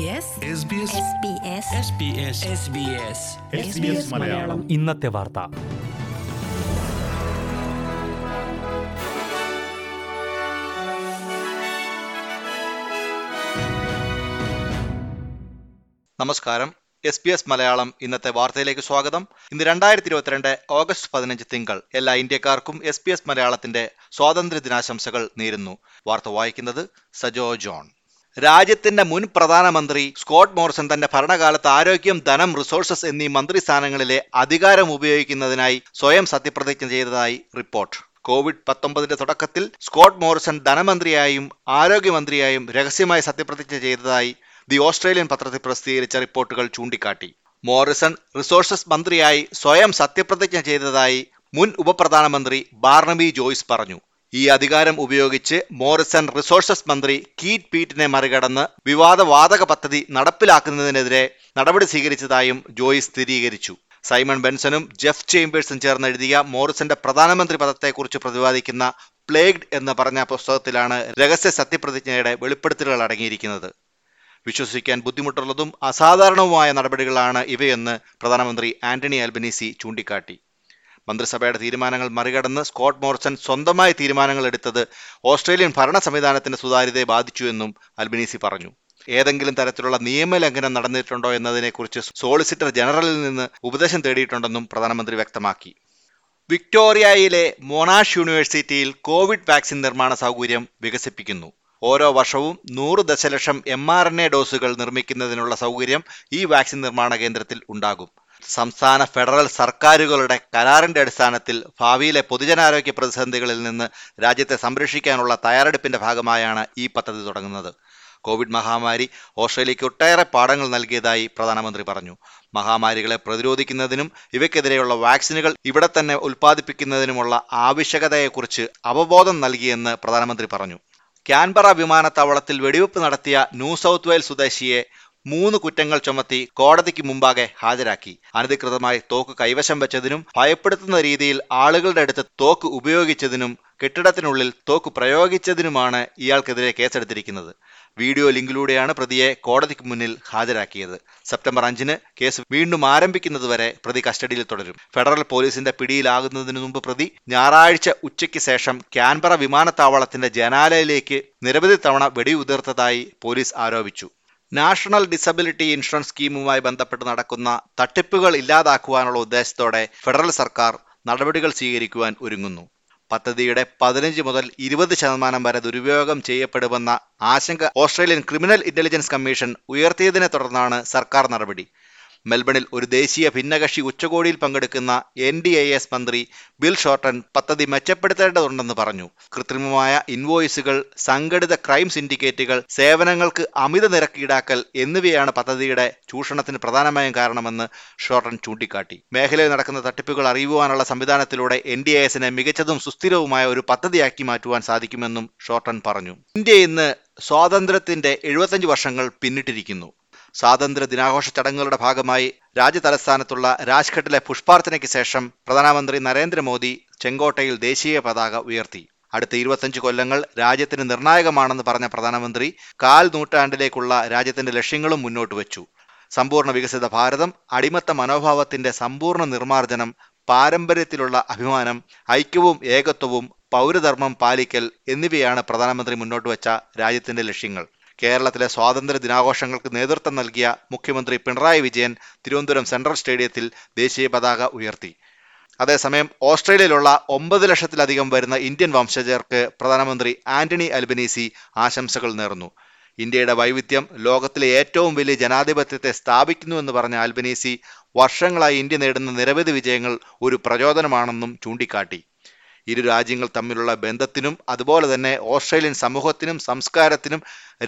SBS Malayalam. ഇന്നത്തെ വാർത്ത. നമസ്കാരം. എസ് പി എസ് മലയാളം ഇന്നത്തെ വാർത്തയിലേക്ക് സ്വാഗതം. ഇന്ന് രണ്ടായിരത്തി ഇരുപത്തിരണ്ട് ഓഗസ്റ്റ് പതിനഞ്ച് തിങ്കൾ എല്ലാ ഇന്ത്യക്കാർക്കും എസ് പി എസ് മലയാളത്തിന്റെ സ്വാതന്ത്ര്യ ദിനാശംസകൾ നേരുന്നു. വാർത്ത വായിക്കുന്നത് സജോ ജോൺ. രാജ്യത്തിന്റെ മുൻ പ്രധാനമന്ത്രി സ്കോട്ട് മോറിസൺ തന്റെ ഭരണകാലത്ത് ആരോഗ്യം ധനം റിസോഴ്സസ് എന്നീ മന്ത്രി സ്ഥാനങ്ങളിലെ അധികാരം ഉപയോഗിക്കുന്നതിനായി സ്വയം സത്യപ്രതിജ്ഞ ചെയ്തതായി റിപ്പോർട്ട്. കോവിഡ് പത്തൊമ്പതിന്റെ തുടക്കത്തിൽ സ്കോട്ട് മോറിസൺ ധനമന്ത്രിയായും ആരോഗ്യമന്ത്രിയായും രഹസ്യമായി സത്യപ്രതിജ്ഞ ചെയ്തതായി ദി ഓസ്ട്രേലിയൻ പത്രത്തിൽ പ്രസിദ്ധീകരിച്ച റിപ്പോർട്ടുകൾ ചൂണ്ടിക്കാട്ടി. മോറിസൺ റിസോഴ്സസ് മന്ത്രിയായി സ്വയം സത്യപ്രതിജ്ഞ ചെയ്തതായി മുൻ ഉപപ്രധാനമന്ത്രി ബാർണബി ജോയ്സ് പറഞ്ഞു. ഈ അധികാരം ഉപയോഗിച്ച് മോറിസൺ റിസോഴ്സസ് മന്ത്രി കീറ്റ് പീറ്റിനെ മറികടന്ന് വിവാദ വാതക പദ്ധതി നടപ്പിലാക്കുന്നതിനെതിരെ നടപടി സ്വീകരിച്ചതായും ജോയിസ് സ്ഥിരീകരിച്ചു. സൈമൺ ബെൻസനും ജെഫ് ചേംബേഴ്സും ചേർന്ന് എഴുതിയ മോറിസന്റെ പ്രധാനമന്ത്രി പദത്തെക്കുറിച്ച് പ്രതിപാദിക്കുന്ന പ്ലേഗ്ഡ് എന്ന് പറഞ്ഞ പുസ്തകത്തിലാണ് രഹസ്യ സത്യപ്രതിജ്ഞയുടെ വെളിപ്പെടുത്തലുകൾ അടങ്ങിയിരിക്കുന്നത്. വിശ്വസിക്കാൻ ബുദ്ധിമുട്ടുള്ളതും അസാധാരണവുമായ നടപടികളാണ് ഇവയെന്ന് പ്രധാനമന്ത്രി ആന്റണി അൽബനീസി ചൂണ്ടിക്കാട്ടി. മന്ത്രിസഭയുടെ തീരുമാനങ്ങൾ മറികടന്ന് സ്കോട്ട് മോർസൺ സ്വന്തമായി തീരുമാനങ്ങൾ എടുത്തത് ഓസ്ട്രേലിയൻ ഭരണ സംവിധാനത്തിന്റെ സുതാര്യതയെ ബാധിച്ചുവെന്നും അൽബിനീസി പറഞ്ഞു. ഏതെങ്കിലും തരത്തിലുള്ള നിയമലംഘനം നടന്നിട്ടുണ്ടോ എന്നതിനെക്കുറിച്ച് സോളിസിറ്റർ ജനറലിൽ നിന്ന് ഉപദേശം തേടിയിട്ടുണ്ടെന്നും പ്രധാനമന്ത്രി വ്യക്തമാക്കി. വിക്ടോറിയയിലെ മൊണാഷ് യൂണിവേഴ്സിറ്റിയിൽ കോവിഡ് വാക്സിൻ നിർമ്മാണ സൗകര്യം വികസിപ്പിക്കുന്നു. ഓരോ വർഷവും നൂറ് ദശലക്ഷം എം ആർ എൻ എ ഡോസുകൾ നിർമ്മിക്കുന്നതിനുള്ള സൗകര്യം ഈ വാക്സിൻ നിർമ്മാണ കേന്ദ്രത്തിൽ ഉണ്ടാകും. സംസ്ഥാന ഫെഡറൽ സർക്കാരുകളുടെ കരാറിന്റെ അടിസ്ഥാനത്തിൽ ഭാവിയിലെ പൊതുജനാരോഗ്യ പ്രതിസന്ധികളിൽ നിന്ന് രാജ്യത്തെ സംരക്ഷിക്കാനുള്ള തയ്യാറെടുപ്പിന്റെ ഭാഗമായാണ് ഈ പദ്ധതി തുടങ്ങുന്നത്. കോവിഡ് മഹാമാരി ഓസ്ട്രേലിയയ്ക്ക് ഒട്ടേറെ പാഠങ്ങൾ നൽകിയതായി പ്രധാനമന്ത്രി പറഞ്ഞു. മഹാമാരികളെ പ്രതിരോധിക്കുന്നതിനും ഇവയ്ക്കെതിരെയുള്ള വാക്സിനുകൾ ഇവിടെ തന്നെ ഉൽപ്പാദിപ്പിക്കുന്നതിനുമുള്ള ആവശ്യകതയെക്കുറിച്ച് അവബോധം നൽകിയെന്ന് പ്രധാനമന്ത്രി പറഞ്ഞു. ക്യാൻബറ വിമാനത്താവളത്തിൽ വെടിവെപ്പ് നടത്തിയ ന്യൂ സൗത്ത് വെയിൽസ് സ്വദേശിയെ മൂന്ന് കുറ്റങ്ങൾ ചുമത്തി കോടതിക്ക് മുമ്പാകെ ഹാജരാക്കി. അനധികൃതമായി തോക്ക് കൈവശം വെച്ചതിനും ഭയപ്പെടുത്തുന്ന രീതിയിൽ ആളുകളുടെ അടുത്ത് തോക്ക് ഉപയോഗിച്ചതിനും കെട്ടിടത്തിനുള്ളിൽ തോക്ക് പ്രയോഗിച്ചതിനുമാണ് ഇയാൾക്കെതിരെ കേസെടുത്തിരിക്കുന്നത്. വീഡിയോ ലിങ്കിലൂടെയാണ് പ്രതിയെ കോടതിക്ക് മുന്നിൽ ഹാജരാക്കിയത്. സെപ്റ്റംബർ അഞ്ചിന് കേസ് വീണ്ടും ആരംഭിക്കുന്നതുവരെ പ്രതി കസ്റ്റഡിയിൽ തുടരും. ഫെഡറൽ പോലീസിന്റെ പിടിയിലാകുന്നതിനു മുമ്പ് പ്രതി ഞായറാഴ്ച ഉച്ചയ്ക്ക് ശേഷം ക്യാൻബറ വിമാനത്താവളത്തിന്റെ ജനാലയിലേക്ക് നിരവധി തവണ വെടിയുതിർത്തതായി പോലീസ് ആരോപിച്ചു. നാഷണൽ ഡിസബിലിറ്റി ഇൻഷുറൻസ് സ്കീമുമായി ബന്ധപ്പെട്ട് നടക്കുന്ന തട്ടിപ്പുകൾ ഇല്ലാതാക്കുവാനുള്ള ഉദ്ദേശത്തോടെ ഫെഡറൽ സർക്കാർ നടപടികൾ സ്വീകരിക്കുവാൻ ഒരുങ്ങുന്നു. പദ്ധതിയുടെ പതിനഞ്ച് മുതൽ ഇരുപത് ശതമാനം വരെ ദുരുപയോഗം ചെയ്യപ്പെടുമെന്ന ആശങ്ക ഓസ്ട്രേലിയൻ ക്രിമിനൽ ഇന്റലിജൻസ് കമ്മീഷൻ ഉയർത്തിയതിനെ തുടർന്നാണ് സർക്കാർ നടപടി. മെൽബണിൽ ഒരു ദേശീയ ഭിന്നകക്ഷി ഉച്ചകോടിയിൽ പങ്കെടുക്കുന്ന എൻ ഡി ഐ എസ് മന്ത്രി ബിൽ ഷോർട്ടൺ പദ്ധതി മെച്ചപ്പെടുത്തേണ്ടതുണ്ടെന്ന് പറഞ്ഞു. കൃത്രിമമായ ഇൻവോയ്സുകൾ സംഘടിത ക്രൈം സിൻഡിക്കേറ്റുകൾ സേവനങ്ങൾക്ക് അമിത നിരക്ക് ഈടാക്കൽ എന്നിവയാണ് പദ്ധതിയുടെ ചൂഷണത്തിന് പ്രധാനമായും കാരണമെന്ന് ഷോർട്ടൺ ചൂണ്ടിക്കാട്ടി. മേഖലയിൽ നടക്കുന്ന തട്ടിപ്പുകൾ അറിയുവാനുള്ള സംവിധാനത്തിലൂടെ എൻ ഡി ഐ എസിനെ മികച്ചതും സുസ്ഥിരവുമായ ഒരു പദ്ധതിയാക്കി മാറ്റുവാൻ സാധിക്കുമെന്നും ഷോർട്ടൺ പറഞ്ഞു. ഇന്ത്യ ഇന്ന് സ്വാതന്ത്ര്യത്തിന്റെ എഴുപത്തഞ്ച് വർഷങ്ങൾ പിന്നിട്ടിരിക്കുന്നു. സ്വാതന്ത്ര്യ ദിനാഘോഷ ചടങ്ങുകളുടെ ഭാഗമായി രാജ്യതലസ്ഥാനത്തുള്ള രാജ്ഘട്ടിലെ പുഷ്പാർച്ചനയ്ക്ക് ശേഷം പ്രധാനമന്ത്രി നരേന്ദ്രമോദി ചെങ്കോട്ടയിൽ ദേശീയ പതാക ഉയർത്തി. അടുത്ത ഇരുപത്തഞ്ച് കൊല്ലങ്ങൾ രാജ്യത്തിന് നിർണായകമാണെന്ന് പറഞ്ഞ പ്രധാനമന്ത്രി കാൽ നൂറ്റാണ്ടിലേക്കുള്ള രാജ്യത്തിന്റെ ലക്ഷ്യങ്ങളും മുന്നോട്ട് വെച്ചു. സമ്പൂർണ വികസിത ഭാരതം അടിമത്ത മനോഭാവത്തിന്റെ സമ്പൂർണ നിർമ്മാർജനം പാരമ്പര്യത്തിലുള്ള അഭിമാനം ഐക്യവും ഏകത്വവും പൗരധർമ്മം പാലിക്കൽ എന്നിവയാണ് പ്രധാനമന്ത്രി മുന്നോട്ട് വെച്ച രാജ്യത്തിന്റെ ലക്ഷ്യങ്ങൾ. കേരളത്തിലെ സ്വാതന്ത്ര്യ ദിനാഘോഷങ്ങൾക്ക് നേതൃത്വം നൽകിയ മുഖ്യമന്ത്രി പിണറായി വിജയൻ തിരുവനന്തപുരം സെൻട്രൽ സ്റ്റേഡിയത്തിൽ ദേശീയ പതാക ഉയർത്തി. അതേസമയം ഓസ്ട്രേലിയയിലുള്ള ഒമ്പത് ലക്ഷത്തിലധികം വരുന്ന ഇന്ത്യൻ വംശജർക്ക് പ്രധാനമന്ത്രി ആന്റണി അൽബനീസി ആശംസകൾ നേർന്നു. ഇന്ത്യയുടെ വൈവിധ്യം ലോകത്തിലെ ഏറ്റവും വലിയ ജനാധിപത്യത്തെ സ്ഥാപിക്കുന്നു എന്ന് പറഞ്ഞ അൽബനീസി വർഷങ്ങളായി ഇന്ത്യ നേടുന്ന നിരവധി വിജയങ്ങൾ ഒരു പ്രചോദനമാണെന്നും ചൂണ്ടിക്കാട്ടി. ഇരു രാജ്യങ്ങൾ തമ്മിലുള്ള ബന്ധത്തിനും അതുപോലെ തന്നെ ഓസ്ട്രേലിയൻ സമൂഹത്തിനും സംസ്കാരത്തിനും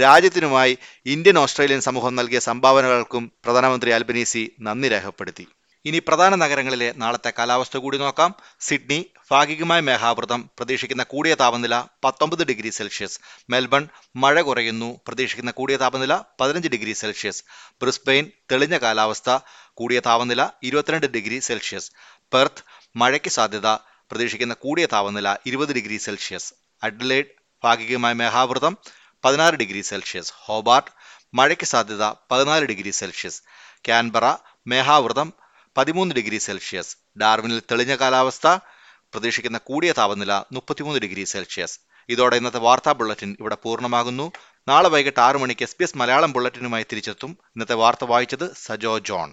രാജ്യത്തിനുമായി ഇന്ത്യൻ ഓസ്ട്രേലിയൻ സമൂഹം നൽകിയ സംഭാവനകൾക്കും പ്രധാനമന്ത്രി അൽബനീസി നന്ദി രേഖപ്പെടുത്തി. ഇനി പ്രധാന നഗരങ്ങളിലെ നാളത്തെ കാലാവസ്ഥ കൂടി നോക്കാം. സിഡ്നി ഭാഗികമായ മേഘാവൃതം പ്രതീക്ഷിക്കുന്ന കൂടിയ താപനില പത്തൊമ്പത് ഡിഗ്രി സെൽഷ്യസ്. മെൽബൺ മഴ കുറയുന്നു പ്രതീക്ഷിക്കുന്ന കൂടിയ താപനില പതിനഞ്ച് ഡിഗ്രി സെൽഷ്യസ്. ബ്രിസ്ബെയിൻ തെളിഞ്ഞ കാലാവസ്ഥ കൂടിയ താപനില ഇരുപത്തിരണ്ട് ഡിഗ്രി സെൽഷ്യസ്. പെർത്ത് മഴയ്ക്ക് സാധ്യത പ്രതീക്ഷിക്കുന്ന കൂടിയ താപനില ഇരുപത് ഡിഗ്രി സെൽഷ്യസ്. അഡ്ലേഡ് ഭാഗികമായ മേഘാവൃതം പതിനാറ് ഡിഗ്രി സെൽഷ്യസ്. ഹോബാർട്ട് മഴയ്ക്ക് സാധ്യത പതിനാല് ഡിഗ്രി സെൽഷ്യസ്. ക്യാൻബറ മേഘാവൃതം പതിമൂന്ന് ഡിഗ്രി സെൽഷ്യസ്. ഡാർവിനിൽ തെളിഞ്ഞ കാലാവസ്ഥ പ്രതീക്ഷിക്കുന്ന കൂടിയ താപനില മുപ്പത്തിമൂന്ന് ഡിഗ്രി സെൽഷ്യസ്. ഇതോടെ ഇന്നത്തെ വാർത്താ ബുള്ളറ്റിൻ ഇവിടെ പൂർണമാകുന്നു. നാളെ വൈകിട്ട് ആറ് മണിക്ക് എസ് പി എസ് മലയാളം ബുള്ളറ്റിനുമായി തിരിച്ചെത്തും. ഇന്നത്തെ വാർത്ത വായിച്ചത് സജോ ജോൺ.